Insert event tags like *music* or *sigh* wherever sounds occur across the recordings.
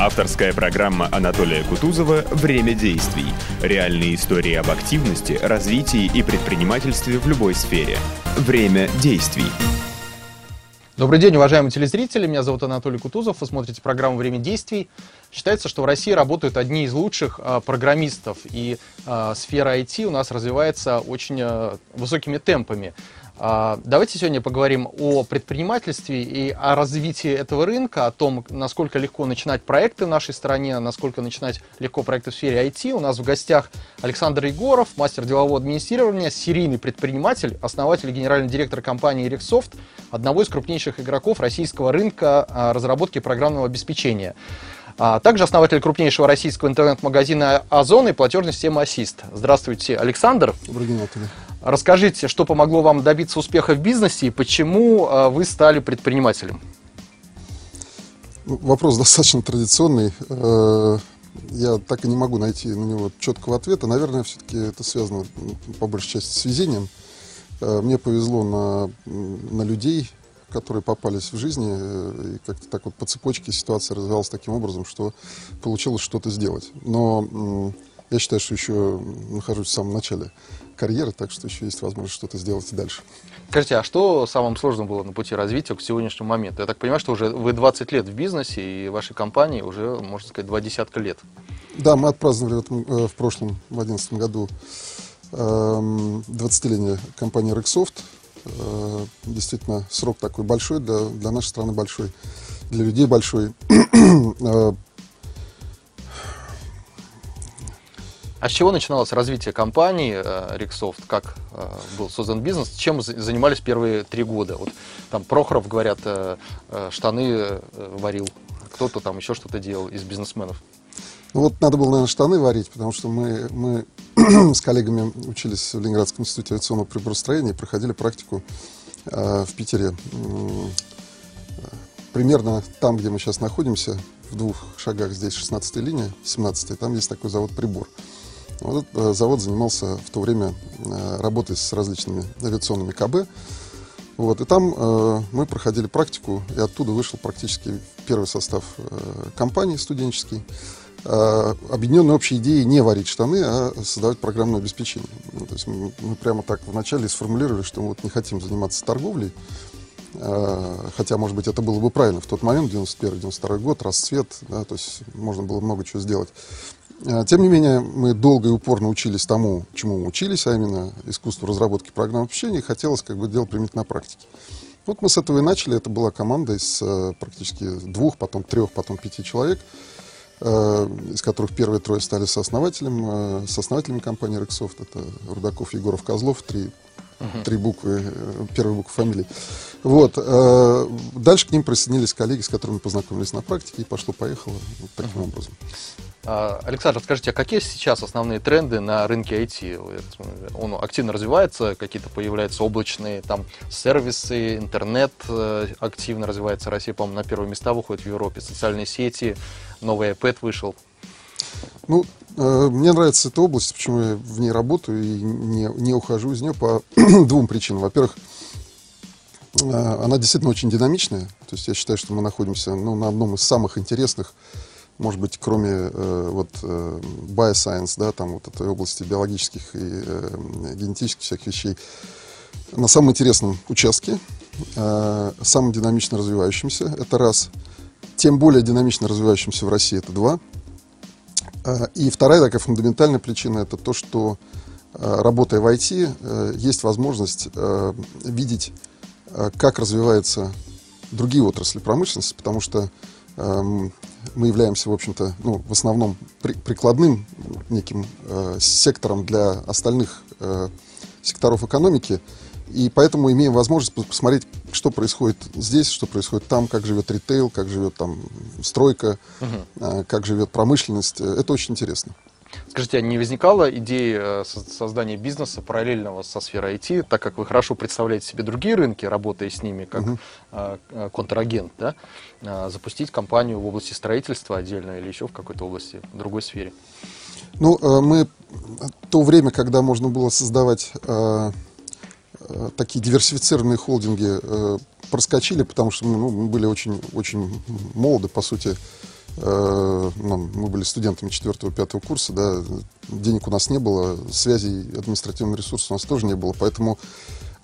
Авторская программа Анатолия Кутузова «Время действий». Реальные истории об активности, развитии и предпринимательстве в любой сфере. Время действий. Добрый день, уважаемые телезрители. Меня зовут Анатолий Кутузов. Вы смотрите программу «Время действий». Считается, что в России работают одни из лучших э, программистов, и э, сфера IT у нас развивается очень э, высокими темпами. А, давайте сегодня поговорим о предпринимательстве и о развитии этого рынка, о том, насколько легко начинать проекты в нашей стране, насколько начинать легко проекты в сфере IT. У нас в гостях Александр Егоров, мастер делового администрирования, серийный предприниматель, основатель и генеральный директор компании Рексофт, одного из крупнейших игроков российского рынка а, разработки программного обеспечения. А также основатель крупнейшего российского интернет-магазина Озон и платежной системы Ассист. Здравствуйте, Александр. Добрый день, Анатолий. Расскажите, что помогло вам добиться успеха в бизнесе и почему а, вы стали предпринимателем? Вопрос достаточно традиционный. Э, я так и не могу найти на него четкого ответа. Наверное, все-таки это связано по большей части с везением. Э, мне повезло на, на людей, которые попались в жизни, э, и как-то так вот по цепочке ситуация развивалась таким образом, что получилось что-то сделать. Но я считаю, что еще нахожусь в самом начале карьеры, так что еще есть возможность что-то сделать и дальше. Скажите, а что самым сложным было на пути развития к сегодняшнему моменту? Я так понимаю, что уже вы 20 лет в бизнесе, и вашей компании уже, можно сказать, два десятка лет. Да, мы отпраздновали в, этом, э, в прошлом, в 2011 году, 20-летие эм, компании Rexsoft. Э, действительно, срок такой большой, для, для нашей страны большой, для людей большой. *clears throat* А с чего начиналось развитие компании э, Риксофт? Как э, был создан бизнес? Чем занимались первые три года? Вот там Прохоров, говорят, э, штаны варил, кто-то там еще что-то делал из бизнесменов. Ну вот надо было, наверное, штаны варить, потому что мы, мы *clears throat* с коллегами учились в Ленинградском институте авиационного приборостроения и проходили практику э, в Питере. Примерно там, где мы сейчас находимся, в двух шагах здесь 16-я линия, 17-я, там есть такой завод «Прибор». Вот этот э, завод занимался в то время э, работой с различными авиационными КБ. Вот, и там э, мы проходили практику, и оттуда вышел практически первый состав э, компании студенческий, э, объединенной общей идеей не варить штаны, а создавать программное обеспечение. Ну, то есть мы, мы прямо так вначале сформулировали, что мы вот не хотим заниматься торговлей, э, хотя, может быть, это было бы правильно в тот момент, 91-92 год, расцвет, да, то есть можно было много чего сделать. А, тем не менее, мы долго и упорно учились тому, чему мы учились, а именно искусству разработки программ общения, и хотелось как бы делать применить на практике. Вот мы с этого и начали. Это была команда из э, практически двух, потом трех, потом пяти человек, э, из которых первые трое стали сооснователем, э, сооснователями компании Рексофт. Это Рудаков, Егоров, Козлов, три, uh-huh. три буквы, первые буквы фамилии. Вот. Дальше к ним присоединились коллеги, с которыми познакомились на практике, и пошло-поехало вот таким uh-huh. образом. А, Александр, скажите, а какие сейчас основные тренды на рынке IT? Он активно развивается, какие-то появляются облачные там сервисы, интернет э, активно развивается. Россия, по-моему, на первые места выходит в Европе. Социальные сети, новый iPad вышел. Ну, э, мне нравится эта область, почему я в ней работаю и не, не ухожу из нее по *clears throat* двум причинам. Во-первых, э, она действительно очень динамичная. То есть я считаю, что мы находимся ну, на одном из самых интересных может быть, кроме э, вот э, bioscience, да, там вот этой области биологических и э, генетических всяких вещей, на самом интересном участке, э, самым динамично развивающимся, это раз. Тем более динамично развивающимся в России, это два. Э, и вторая такая фундаментальная причина, это то, что э, работая в IT, э, есть возможность э, видеть, э, как развиваются другие отрасли промышленности, потому что Эм, мы являемся, в общем-то, ну, в основном при, прикладным неким э, сектором для остальных э, секторов экономики, и поэтому имеем возможность посмотреть, что происходит здесь, что происходит там, как живет ритейл, как живет там стройка, угу. э, как живет промышленность. Это очень интересно. Скажите, а не возникала идея э, создания бизнеса параллельного со сферой IT, так как вы хорошо представляете себе другие рынки, работая с ними как угу. контрагент, да, запустить компанию в области строительства отдельно или еще в какой-то области, в другой сфере? Ну, мы то время, когда можно было создавать такие диверсифицированные холдинги, проскочили, потому что ну, мы были очень, очень молоды, по сути, Э, ну, мы были студентами 4-5 курса, да, денег у нас не было, связей, административного ресурса у нас тоже не было, поэтому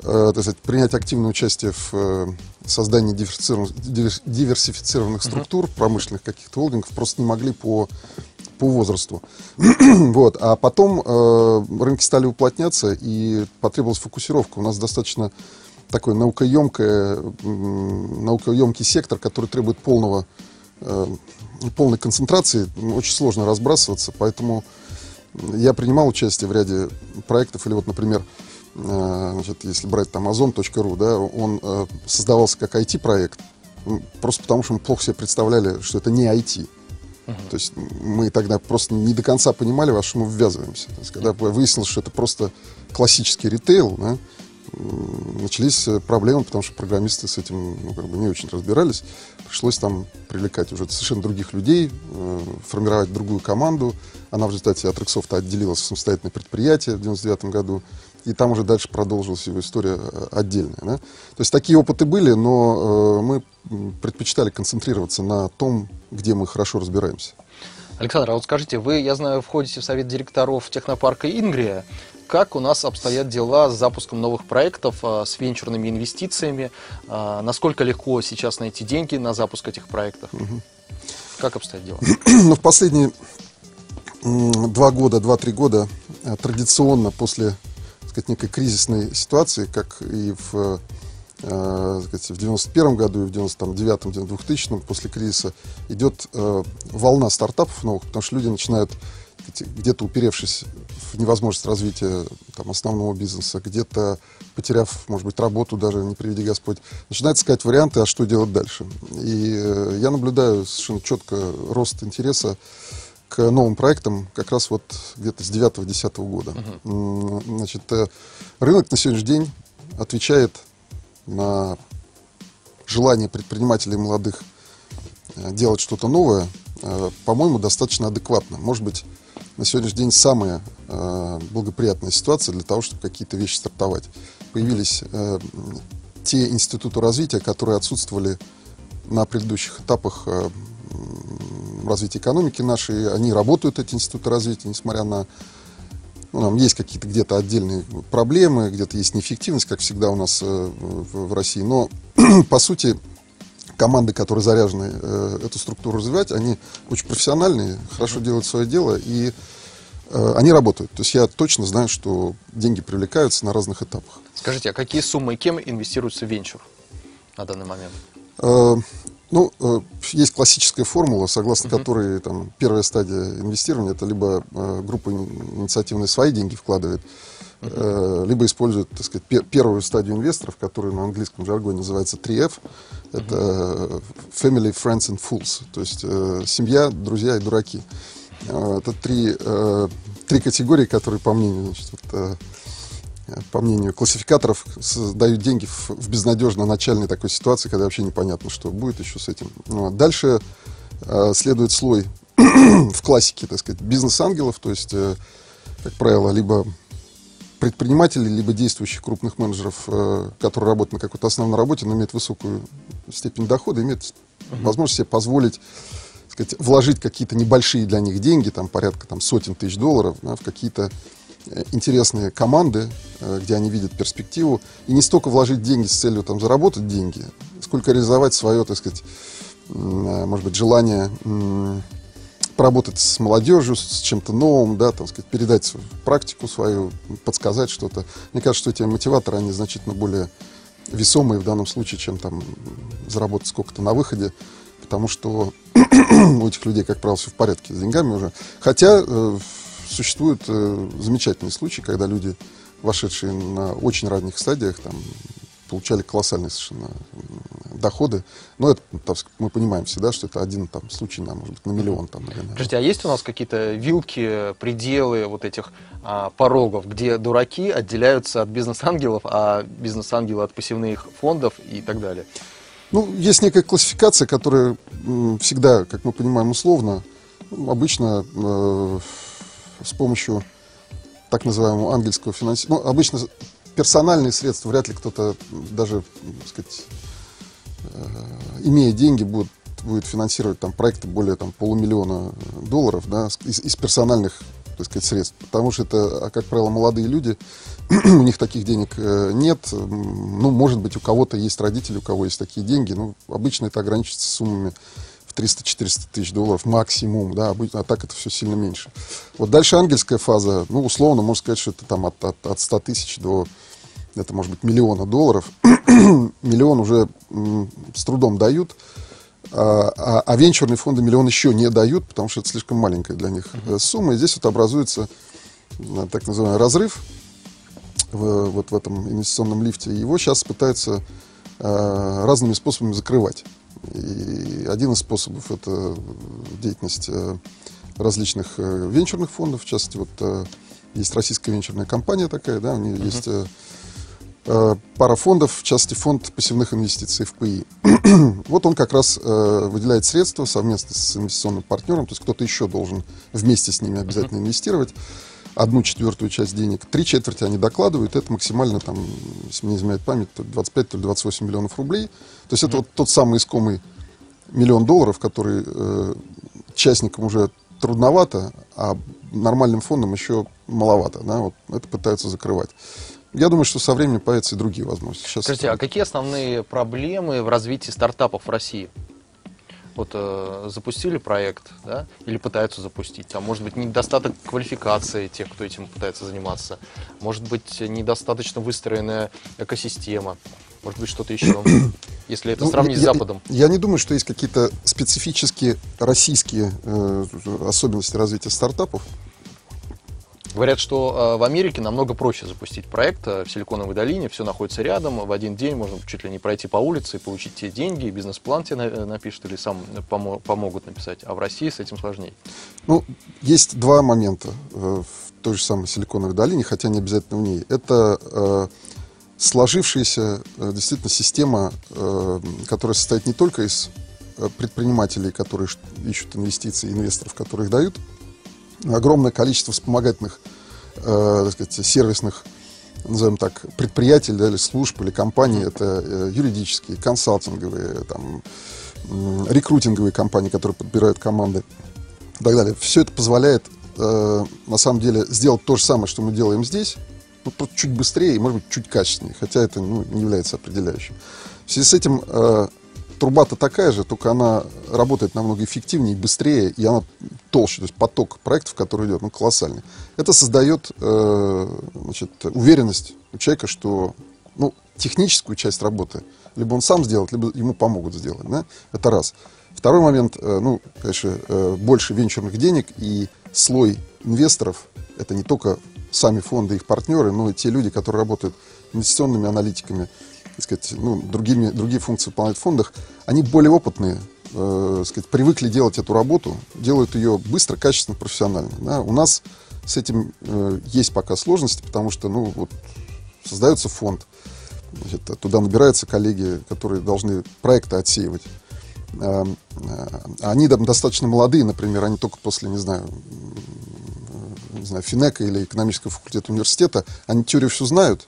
э, так сказать, принять активное участие в э, создании диверсифицированных, диверсифицированных структур, промышленных каких-то холдингов просто не могли по, по возрасту. *clears throat* вот. А потом э, рынки стали уплотняться, и потребовалась фокусировка. У нас достаточно такой наукоемкий, наукоемкий сектор, который требует полного полной концентрации очень сложно разбрасываться, поэтому я принимал участие в ряде проектов, или вот, например, э, значит, если брать там Amazon.ru, да, он э, создавался как IT-проект, просто потому что мы плохо себе представляли, что это не IT. Uh-huh. То есть мы тогда просто не до конца понимали, во что мы ввязываемся. То есть, когда выяснилось, что это просто классический ритейл, да, начались э, проблемы, потому что программисты с этим ну, как бы не очень разбирались. Пришлось там привлекать уже совершенно других людей, э, формировать другую команду. Она в результате от Рексофта отделилась в самостоятельное предприятие в 99 году. И там уже дальше продолжилась его история э, отдельная. Да? То есть такие опыты были, но мы предпочитали концентрироваться на том, где мы хорошо разбираемся. Александр, а вот скажите, вы, я знаю, входите в совет директоров технопарка «Ингрия». Как у нас обстоят дела с запуском новых проектов, а, с венчурными инвестициями? А, насколько легко сейчас найти деньги на запуск этих проектов? Угу. Как обстоят дела? *clears throat* Ну, в последние два года, два-три года э, традиционно после так сказать, некой кризисной ситуации, как и в э, сказать, в 91 году и в 99 2000 после кризиса идет э, волна стартапов новых, потому что люди начинают где-то уперевшись невозможность развития там, основного бизнеса, где-то потеряв, может быть, работу даже, не приведи Господь, начинает искать варианты, а что делать дальше. И э, я наблюдаю совершенно четко рост интереса к новым проектам как раз вот где-то с 9-10 года. Uh-huh. Значит, э, рынок на сегодняшний день отвечает на желание предпринимателей молодых э, делать что-то новое, по-моему, достаточно адекватно. Может быть, на сегодняшний день самая э, благоприятная ситуация для того, чтобы какие-то вещи стартовать. Появились э, те институты развития, которые отсутствовали на предыдущих этапах э, развития экономики нашей. Они работают, эти институты развития, несмотря на ну, там есть какие-то где-то отдельные проблемы, где-то есть неэффективность, как всегда у нас э, в, в России. Но, *clears throat* по сути, команды, которые заряжены э, эту структуру развивать, они очень профессиональные, хорошо делают свое дело, и э, они работают. То есть я точно знаю, что деньги привлекаются на разных этапах. Скажите, а какие суммы и кем инвестируется в венчур на данный момент? Э, ну, э, есть классическая формула, согласно uh-huh. которой там, первая стадия инвестирования это либо э, группа инициативные свои деньги вкладывает. Либо использует, так сказать, пер- первую стадию инвесторов, которая на английском жаргоне называется 3F. Это. Family, Friends and Fools, то есть э, семья, друзья и дураки. Э, это три, э, три категории, которые, по мнению значит, вот, э, по мнению классификаторов, дают деньги в, в безнадежно начальной такой ситуации, когда вообще непонятно, что будет еще с этим. Ну, дальше э, следует слой *clears throat* в классике, так сказать, бизнес-ангелов, то есть, э, как правило, либо предпринимателей, либо действующих крупных менеджеров, э, которые работают на какой-то основной работе, но имеют высокую степень дохода, имеют uh-huh. возможность себе позволить сказать, вложить какие-то небольшие для них деньги, там порядка там, сотен тысяч долларов, да, в какие-то интересные команды, э, где они видят перспективу, и не столько вложить деньги с целью там, заработать деньги, сколько реализовать свое, так сказать, э, может быть, желание поработать с молодежью, с чем-то новым, да, там, сказать, передать свою практику свою, подсказать что-то. Мне кажется, что эти мотиваторы, они значительно более весомые в данном случае, чем там заработать сколько-то на выходе, потому что *clears throat* у этих людей, как правило, все в порядке с деньгами уже. Хотя э, существуют э, замечательные случаи, когда люди, вошедшие на очень ранних стадиях, там, получали колоссальные совершенно доходы. Но это, так, мы понимаем всегда, что это один там, случай, на, может быть, на миллион. Там, или, Подождите, а есть у нас какие-то вилки, пределы вот этих а, порогов, где дураки отделяются от бизнес-ангелов, а бизнес-ангелы от пассивных фондов и так далее? Ну, есть некая классификация, которая всегда, как мы понимаем, условно. Обычно э, с помощью так называемого ангельского финансирования. Ну, обычно персональные средства вряд ли кто-то даже, так сказать, э, имея деньги, будет будет финансировать там проекты более там, полумиллиона долларов да, из, из персональных так сказать, средств. Потому что это, как правило, молодые люди, *clears throat* у них таких денег э, нет. Ну, может быть, у кого-то есть родители, у кого есть такие деньги. Ну, обычно это ограничивается суммами 300-400 тысяч долларов максимум, да, а так это все сильно меньше. Вот дальше ангельская фаза, ну, условно, можно сказать, что это там от, от, от 100 тысяч до, это может быть миллиона долларов. *coughs* Миллион уже м, с трудом дают. А, а, а венчурные фонды миллион еще не дают, потому что это слишком маленькая для них uh-huh. сумма. И здесь вот образуется э, так называемый разрыв в, вот в этом инвестиционном лифте. Его сейчас пытаются э, разными способами закрывать. И один из способов это деятельность э, различных э, венчурных фондов. В частности, вот э, есть российская венчурная компания такая, да, у нее uh-huh. есть пара фондов, в частности, фонд пассивных инвестиций в ПИ. *clears throat* вот он как раз э, выделяет средства совместно с инвестиционным партнером, то есть кто-то еще должен вместе с ними обязательно uh-huh. инвестировать одну четвертую часть денег. Три четверти они докладывают, это максимально, там, если мне не изменяет память, то 25 или 28 миллионов рублей. То есть это вот тот самый искомый миллион долларов, который э, частникам уже трудновато, а нормальным фондам еще маловато. Да? Вот это пытаются закрывать. Я думаю, что со временем появятся и другие возможности. Сейчас Скажите, а какие основные проблемы в развитии стартапов в России? Вот э, запустили проект, да, или пытаются запустить, а может быть недостаток квалификации тех, кто этим пытается заниматься, может быть недостаточно выстроенная экосистема, может быть что-то еще, *coughs* если это ну, сравнить я, с Западом. Я не думаю, что есть какие-то специфические российские э, особенности развития стартапов. Говорят, что э, в Америке намного проще запустить проект э, в Силиконовой долине, все находится рядом, в один день можно чуть ли не пройти по улице и получить те деньги, бизнес-план тебе э, напишут или сам помо- помогут написать, а в России с этим сложнее. Ну, есть два момента в той же самой Силиконовой долине, хотя не обязательно в ней. Это сложившаяся действительно система, которая состоит не только из предпринимателей, которые ищут инвестиции, инвесторов, которые их дают, огромное количество вспомогательных, э, так сказать, сервисных, назовем так, предприятий да, или служб или компаний. Это э, юридические, консалтинговые, там, э, рекрутинговые компании, которые подбирают команды и так далее. Все это позволяет, э, на самом деле, сделать то же самое, что мы делаем здесь, ну, просто чуть быстрее и, может быть, чуть качественнее, хотя это ну, не является определяющим. В связи с этим э, труба-то такая же, только она работает намного эффективнее, быстрее, и она толще. То есть поток проектов, который идет, ну, колоссальный. Это создает э, значит, уверенность у человека, что ну, техническую часть работы либо он сам сделает, либо ему помогут сделать. Да? Это раз. Второй момент, э, ну, конечно, э, больше венчурных денег и слой инвесторов, это не только сами фонды, их партнеры, но и те люди, которые работают инвестиционными аналитиками, так сказать, ну, другими, другие функции выполняют в фондах, они более опытные, э, сказать, привыкли делать эту работу, делают ее быстро, качественно, профессионально. Да? У нас с этим э, есть пока сложности, потому что ну, вот, создается фонд, значит, туда набираются коллеги, которые должны проекты отсеивать. Э, э, они достаточно молодые, например, они только после, не знаю, не знаю, Финека или экономического факультета университета, они теорию все знают,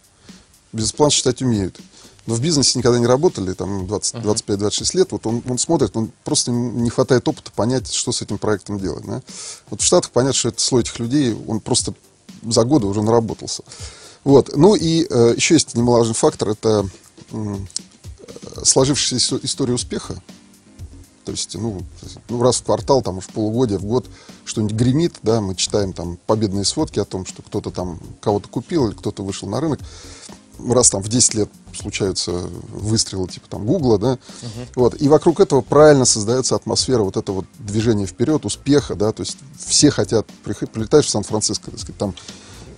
бизнес-план считать умеют но в бизнесе никогда не работали, там 20, 25-26 лет, вот он, он смотрит, он просто не хватает опыта понять, что с этим проектом делать. Да? Вот в Штатах понятно, что это слой этих людей, он просто за годы уже наработался. Вот. Ну и э, еще есть немаловажный фактор, это э, сложившаяся история успеха. То есть, ну, ну, раз в квартал, там, в полугодие, в год что-нибудь гремит, да, мы читаем там победные сводки о том, что кто-то там кого-то купил или кто-то вышел на рынок раз там в 10 лет случаются выстрелы типа там Гугла, да, uh-huh. вот, и вокруг этого правильно создается атмосфера вот этого вот движения вперед, успеха, да, то есть все хотят, прилетаешь в Сан-Франциско, так сказать, там,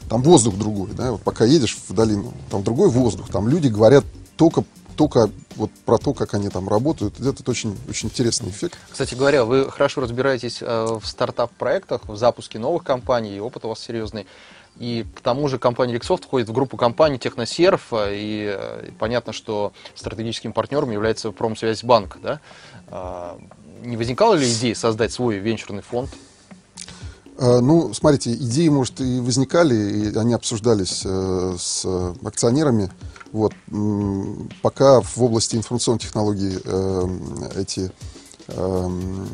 там воздух другой, да, вот пока едешь в долину, там другой воздух, там люди говорят только только вот про то, как они там работают. Это очень, очень интересный эффект. Кстати говоря, вы хорошо разбираетесь э, в стартап-проектах, в запуске новых компаний, и опыт у вас серьезный. И к тому же компания Rexoft входит в группу компаний Техносерв, и, э, и понятно, что стратегическим партнером является Промсвязьбанк. Да? А, не возникала ли идея создать свой венчурный фонд? А, ну, смотрите, идеи, может, и возникали, и они обсуждались э, с акционерами. Вот. Пока в области информационных технологий э, эти эм,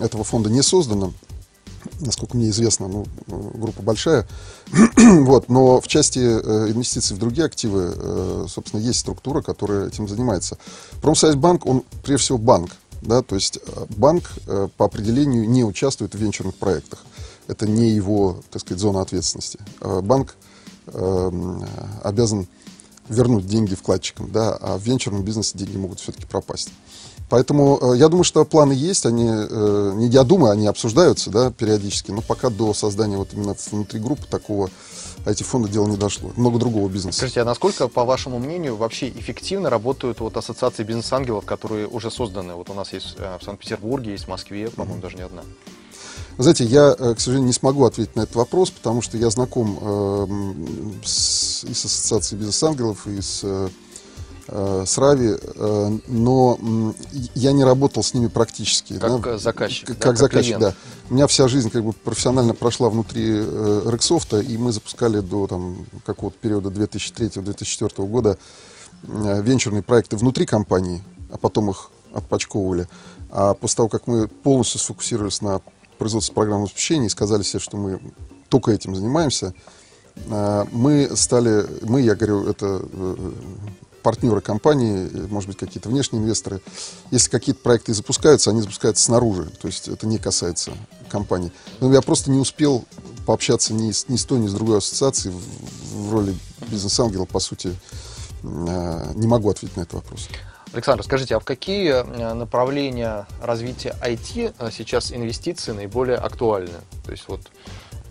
этого фонда не создано. Насколько мне известно, ну, группа большая. *clears throat* вот, но в части э, инвестиций в другие активы, э, собственно, есть структура, которая этим занимается. Промсайзбанк, он прежде всего банк. Да, то есть э, банк по определению не участвует в венчурных проектах. Это не его, так сказать, зона ответственности. Э, банк обязан вернуть деньги вкладчикам, да, а в венчурном бизнесе деньги могут все-таки пропасть. Поэтому э, я думаю, что планы есть, они, э, не я думаю, они обсуждаются, да, периодически, но пока до создания вот именно внутри группы такого IT-фонда дело не дошло. Много другого бизнеса. Скажите, а насколько, по вашему мнению, вообще эффективно работают вот ассоциации бизнес-ангелов, которые уже созданы? Вот у нас есть э, в Санкт-Петербурге, есть в Москве, по-моему, mm-hmm. даже не одна. Знаете, я, к сожалению, не смогу ответить на этот вопрос, потому что я знаком э, с, и с Ассоциацией бизнес-ангелов, и с Э, с Рави, э, но я не работал с ними практически. Как да, заказчик. Как, да, как заказчик, клиент. да. У меня вся жизнь как бы профессионально прошла внутри э, Рексофта, и мы запускали до там, какого-то периода 2003-2004 года венчурные проекты внутри компании, а потом их отпочковывали. А после того, как мы полностью сфокусировались на производстве программного обеспечения и сказали себе, что мы только этим занимаемся, мы стали, мы, я говорю, это партнеры компании, может быть, какие-то внешние инвесторы. Если какие-то проекты запускаются, они запускаются снаружи, то есть это не касается компании. Но я просто не успел пообщаться ни с, ни с той, ни с другой ассоциацией в, в роли бизнес-ангела, по сути, э, не могу ответить на этот вопрос. Александр, скажите, а в какие э, направления развития IT э, сейчас инвестиции наиболее актуальны? То есть вот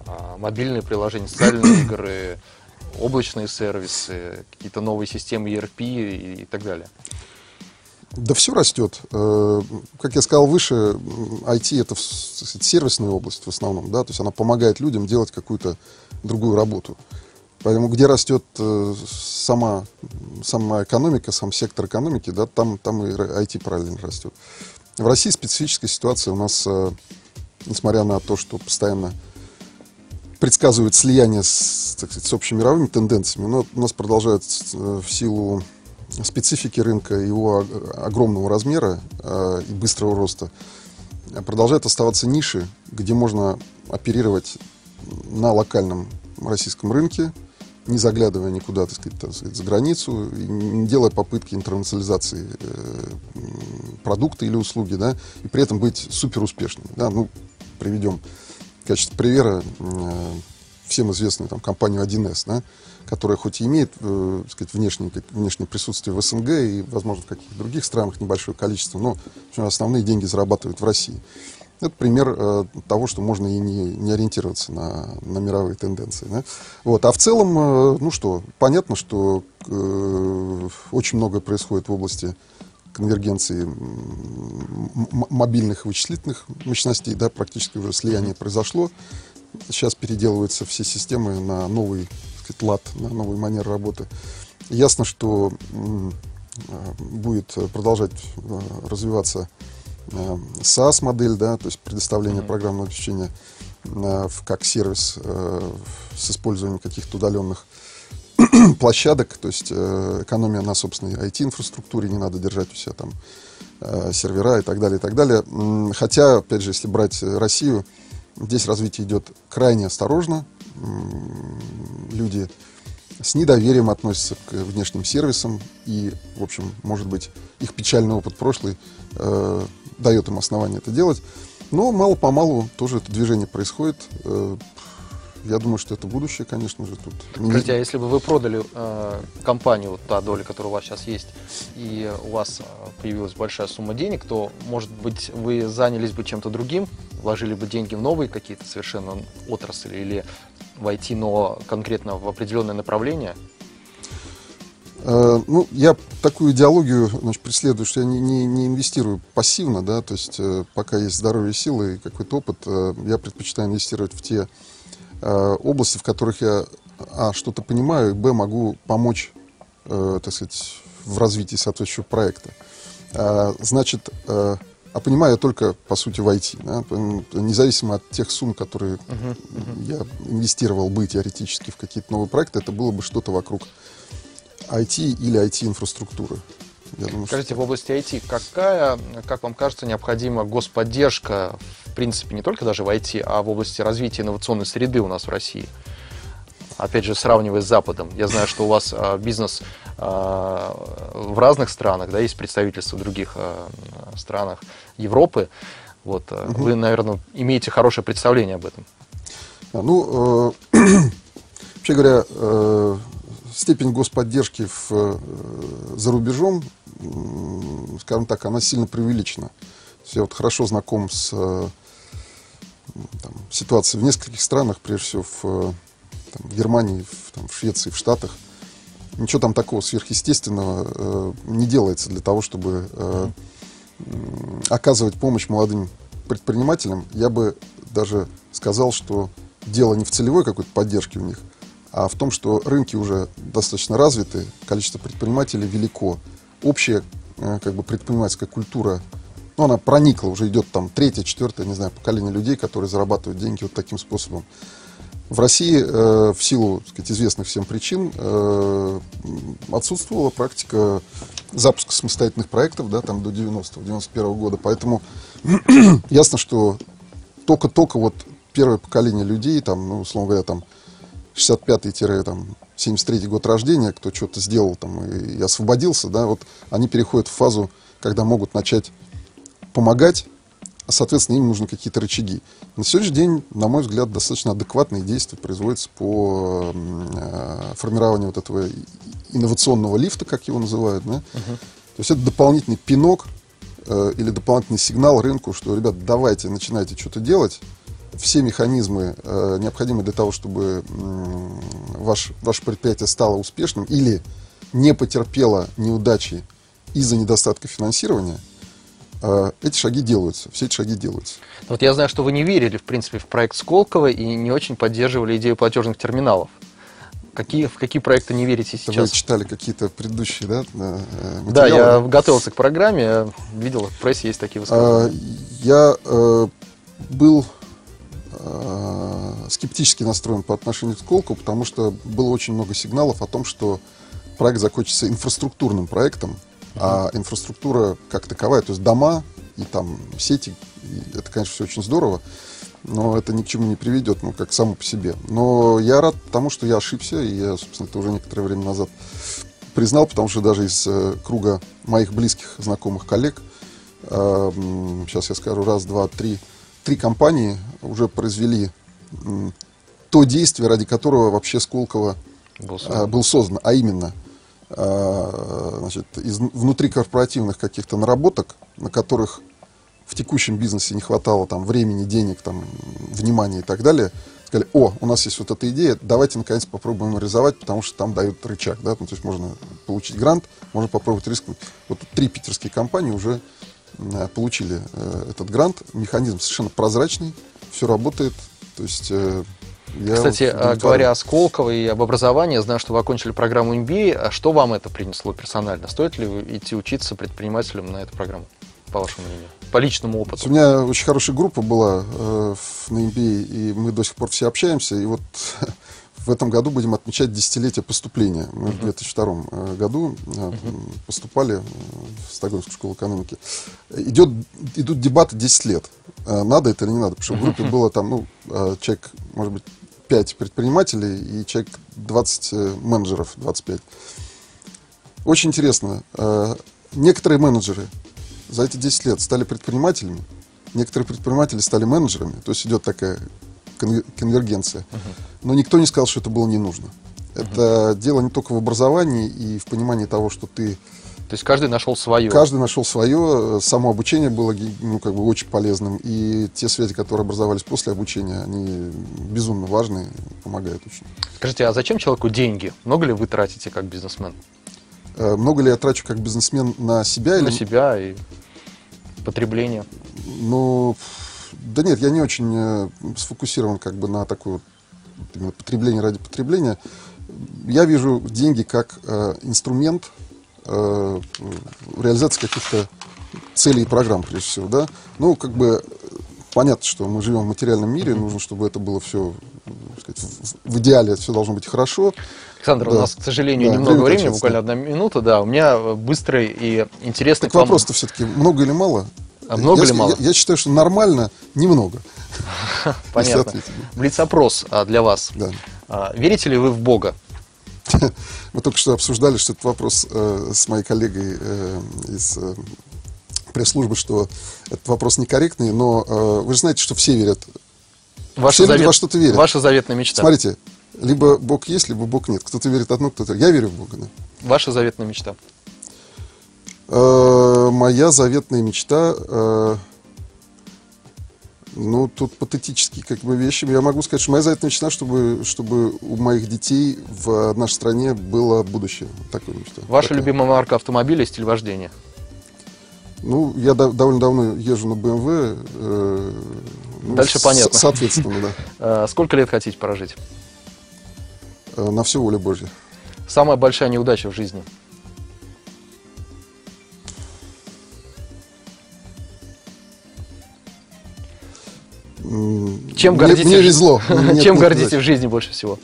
а, мобильные приложения, социальные *coughs* игры, облачные сервисы, какие-то новые системы ERP и, так далее? Да все растет. Э, как я сказал выше, IT это сервисная область в основном, да, то есть она помогает людям делать какую-то другую работу. Поэтому где растет э, сама, сама экономика, сам сектор экономики, да, там, там и IT параллельно растет. В России специфическая ситуация у нас, э, несмотря на то, что постоянно предсказывают слияние с, так сказать, с общемировыми тенденциями, но у нас продолжают э, в силу специфики рынка, его огромного размера э, и быстрого роста, продолжают оставаться ниши, где можно оперировать на локальном российском рынке, не заглядывая никуда, так сказать, так сказать за границу, не делая попытки интернационализации э, продукта или услуги, да, и при этом быть супер успешным. Да, ну, приведем качестве примера э, всем известную там, компанию 1С, да, которая хоть и имеет э, сказать, внешнее, внешнее присутствие в СНГ и, возможно, в каких-то других странах небольшое количество, но общем, основные деньги зарабатывают в России. Это пример э, того, что можно и не, не ориентироваться на, на мировые тенденции. Да? Вот. А в целом, э, ну что, понятно, что э, очень многое происходит в области конвергенции мобильных вычислительных мощностей, да, практически уже слияние произошло. Сейчас переделываются все системы на новый сказать, лад, на новый манер работы. Ясно, что а, будет продолжать а, развиваться а, SaaS-модель, да, то есть предоставление mm-hmm. программного обеспечения как сервис с использованием каких-то удаленных *clears throat* площадок, то есть э, экономия на собственной IT-инфраструктуре, не надо держать у себя там э, сервера и так далее, и так далее. Хотя, опять же, если брать Россию, здесь развитие идет крайне осторожно. Люди с недоверием относятся к внешним сервисам, и, в общем, может быть, их печальный опыт прошлый э, дает им основание это делать. Но мало-помалу тоже это движение происходит. Э, я думаю, что это будущее, конечно же, тут. Скажите, а если бы вы продали э, компанию, вот та доля, которая у вас сейчас есть, и у вас э, появилась большая сумма денег, то, может быть, вы занялись бы чем-то другим, вложили бы деньги в новые какие-то совершенно отрасли или войти, но конкретно в определенное направление? Э, ну, я такую идеологию значит, преследую, что я не, не, не инвестирую пассивно, да, то есть э, пока есть здоровье, силы и какой-то опыт, я предпочитаю инвестировать в те области, в которых я, а, что-то понимаю, и, б, могу помочь, э, так сказать, в развитии соответствующего проекта. Э, значит, э, а понимаю я только, по сути, в IT. Да? Независимо от тех сумм, которые uh-huh, uh-huh. я инвестировал бы теоретически в какие-то новые проекты, это было бы что-то вокруг IT или IT-инфраструктуры. Я думаю, Скажите, что... в области IT, какая, как вам кажется, необходима господдержка, в принципе, не только даже в IT, а в области развития инновационной среды у нас в России? Опять же, сравнивая с Западом. Я знаю, что у вас а, бизнес а, в разных странах, да, есть представительства в других а, странах Европы. Вот, угу. Вы, наверное, имеете хорошее представление об этом. Ну, э, *clears throat* вообще говоря, э, степень господдержки в, э, за рубежом, скажем так, она сильно преувеличена. Я вот хорошо знаком с э, там, ситуацией в нескольких странах, прежде всего в, э, там, в Германии, в, там, в Швеции, в Штатах. Ничего там такого сверхъестественного э, не делается для того, чтобы э, оказывать помощь молодым предпринимателям. Я бы даже сказал, что дело не в целевой какой-то поддержке у них, а в том, что рынки уже достаточно развиты, количество предпринимателей велико. Общая э, как бы, предпринимательская культура, ну, она проникла, уже идет там третье, четвертое, не знаю, поколение людей, которые зарабатывают деньги вот таким способом. В России э, в силу так сказать, известных всем причин э, отсутствовала практика запуска самостоятельных проектов да, там, до 90-го, 91 -го года. Поэтому *clears throat* ясно, что только-только вот первое поколение людей, там, ну, условно говоря, там, 65-73 год рождения, кто что-то сделал там и, и освободился, да, вот они переходят в фазу, когда могут начать помогать, а, соответственно, им нужны какие-то рычаги. На сегодняшний день, на мой взгляд, достаточно адекватные действия производятся по э, формированию вот этого инновационного лифта, как его называют, да. Uh-huh. То есть это дополнительный пинок э, или дополнительный сигнал рынку, что, ребят, давайте, начинайте что-то делать, все механизмы, э, необходимые для того, чтобы э, ваш, ваше предприятие стало успешным или не потерпело неудачи из-за недостатка финансирования, э, эти шаги делаются, все эти шаги делаются. Вот я знаю, что вы не верили, в принципе, в проект Сколково и не очень поддерживали идею платежных терминалов. Какие, в какие проекты не верите сейчас? Вы читали какие-то предыдущие, да, материалы? Да, я готовился к программе, видел, в прессе есть такие высказывания. А, я э, был э, скептически настроен по отношению к Сколку, потому что было очень много сигналов о том, что проект закончится инфраструктурным проектом, а инфраструктура как таковая, то есть дома и там сети, и это, конечно, все очень здорово, но это ни к чему не приведет, ну, как само по себе. Но я рад тому, что я ошибся, и я, собственно, это уже некоторое время назад признал, потому что даже из э, круга моих близких знакомых коллег, э, сейчас я скажу, раз, два, три, три компании уже произвели то действие, ради которого вообще Сколково был создан, а, был создан а именно а, значит, из внутрикорпоративных каких-то наработок, на которых в текущем бизнесе не хватало там, времени, денег, там, внимания и так далее, сказали, о, у нас есть вот эта идея, давайте наконец попробуем реализовать, потому что там дают рычаг, да, ну, то есть можно получить грант, можно попробовать рискнуть. Вот три питерские компании уже получили э, этот грант. Механизм совершенно прозрачный, все работает. То есть э, я Кстати, вот говоря о Сколково и об образовании, я знаю, что вы окончили программу MBA. А что вам это принесло персонально? Стоит ли идти учиться предпринимателям на эту программу, по вашему мнению? По личному опыту? У меня очень хорошая группа была э, на MBA, и мы до сих пор все общаемся. И вот *laughs* В этом году будем отмечать десятилетие поступления. Мы в 2002 э, году э, поступали в Стокгольмскую школу экономики. Идет, идут дебаты 10 лет. Э, надо это или не надо? Потому что в группе было там, ну, человек, может быть, 5 предпринимателей и человек 20 менеджеров, 25. Очень интересно. Некоторые менеджеры за эти 10 лет стали предпринимателями, некоторые предприниматели стали менеджерами. То есть идет такая конвергенция. Но никто не сказал, что это было не нужно. Это uh-huh. дело не только в образовании и в понимании того, что ты... То есть каждый нашел свое. Каждый нашел свое. Само обучение было ну, как бы очень полезным. И те связи, которые образовались после обучения, они безумно важны, помогают очень. Скажите, а зачем человеку деньги? Много ли вы тратите как бизнесмен? Э, много ли я трачу как бизнесмен на себя? На или... себя и потребление. Ну, да нет, я не очень э, сфокусирован как бы на такое вот, потребление ради потребления. Я вижу деньги как э, инструмент э, реализации каких-то целей и программ, прежде всего, да. Ну, как бы понятно, что мы живем в материальном мире, нужно, чтобы это было все сказать, в, идеале все должно быть хорошо. Александр, да. у нас, к сожалению, да, немного времени, буквально одна минута, да. У меня быстрый и интересный... Так вопрос-то все-таки много или мало? А много я, или мало? Я, я считаю, что нормально немного. *laughs* Понятно. Блиц-опрос а, для вас. Да. А, верите ли вы в Бога? *laughs* Мы только что обсуждали, что этот вопрос э, с моей коллегой э, из э, пресс-службы, что этот вопрос некорректный, но э, вы же знаете, что все верят. Ваша все завет... люди во что-то верят. Ваша заветная мечта. Смотрите, либо Бог есть, либо Бог нет. Кто-то верит одно, кто-то... Я верю в Бога, да. Ваша заветная мечта? Э, моя заветная мечта... Э, ну, тут патетические как бы вещи. Я могу сказать, что моя заветная мечта, чтобы, чтобы у моих детей в нашей стране было будущее. Такое мечта. Ваша такая. любимая марка автомобиля, стиль вождения? Ну, я до, довольно давно езжу на BMW. Э, ну, Дальше с, понятно. Соответственно, да. *laughs* Э, сколько лет хотите прожить? На все воля Божья. Самая большая неудача в жизни? Чем гордитесь? Мне, везло. *laughs* Чем гордитесь в жизни больше всего?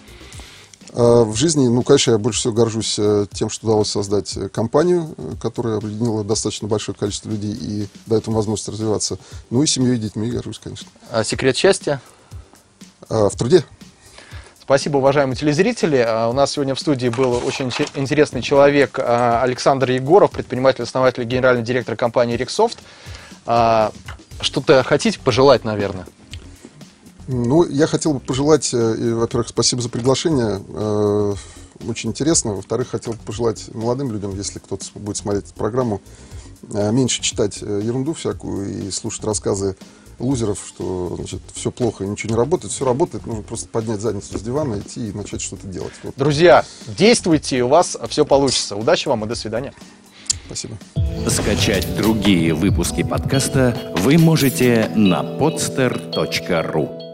А, в жизни, ну, конечно, я больше всего горжусь э, тем, что удалось создать э, компанию, э, которая объединила достаточно большое количество людей и дает им возможность развиваться. Ну и семьей и детьми горжусь, конечно. А секрет счастья? А, в труде. Спасибо, уважаемые телезрители. А, у нас сегодня в студии был очень интересный человек Александр Егоров, предприниматель, основатель, генеральный директор компании Рексофт. Что-то хотите пожелать, наверное? Ну, я хотел бы пожелать, э, во-первых, спасибо за приглашение, э, очень интересно. Во-вторых, хотел бы пожелать молодым людям, если кто-то будет смотреть эту программу, э, меньше читать ерунду всякую и слушать рассказы лузеров, что значит, все плохо и ничего не работает. Все работает, нужно просто поднять задницу с дивана, идти и начать что-то делать. Вот. Друзья, действуйте, и у вас все получится. Удачи вам и до свидания. Спасибо. Скачать другие выпуски подкаста вы можете на podster.ru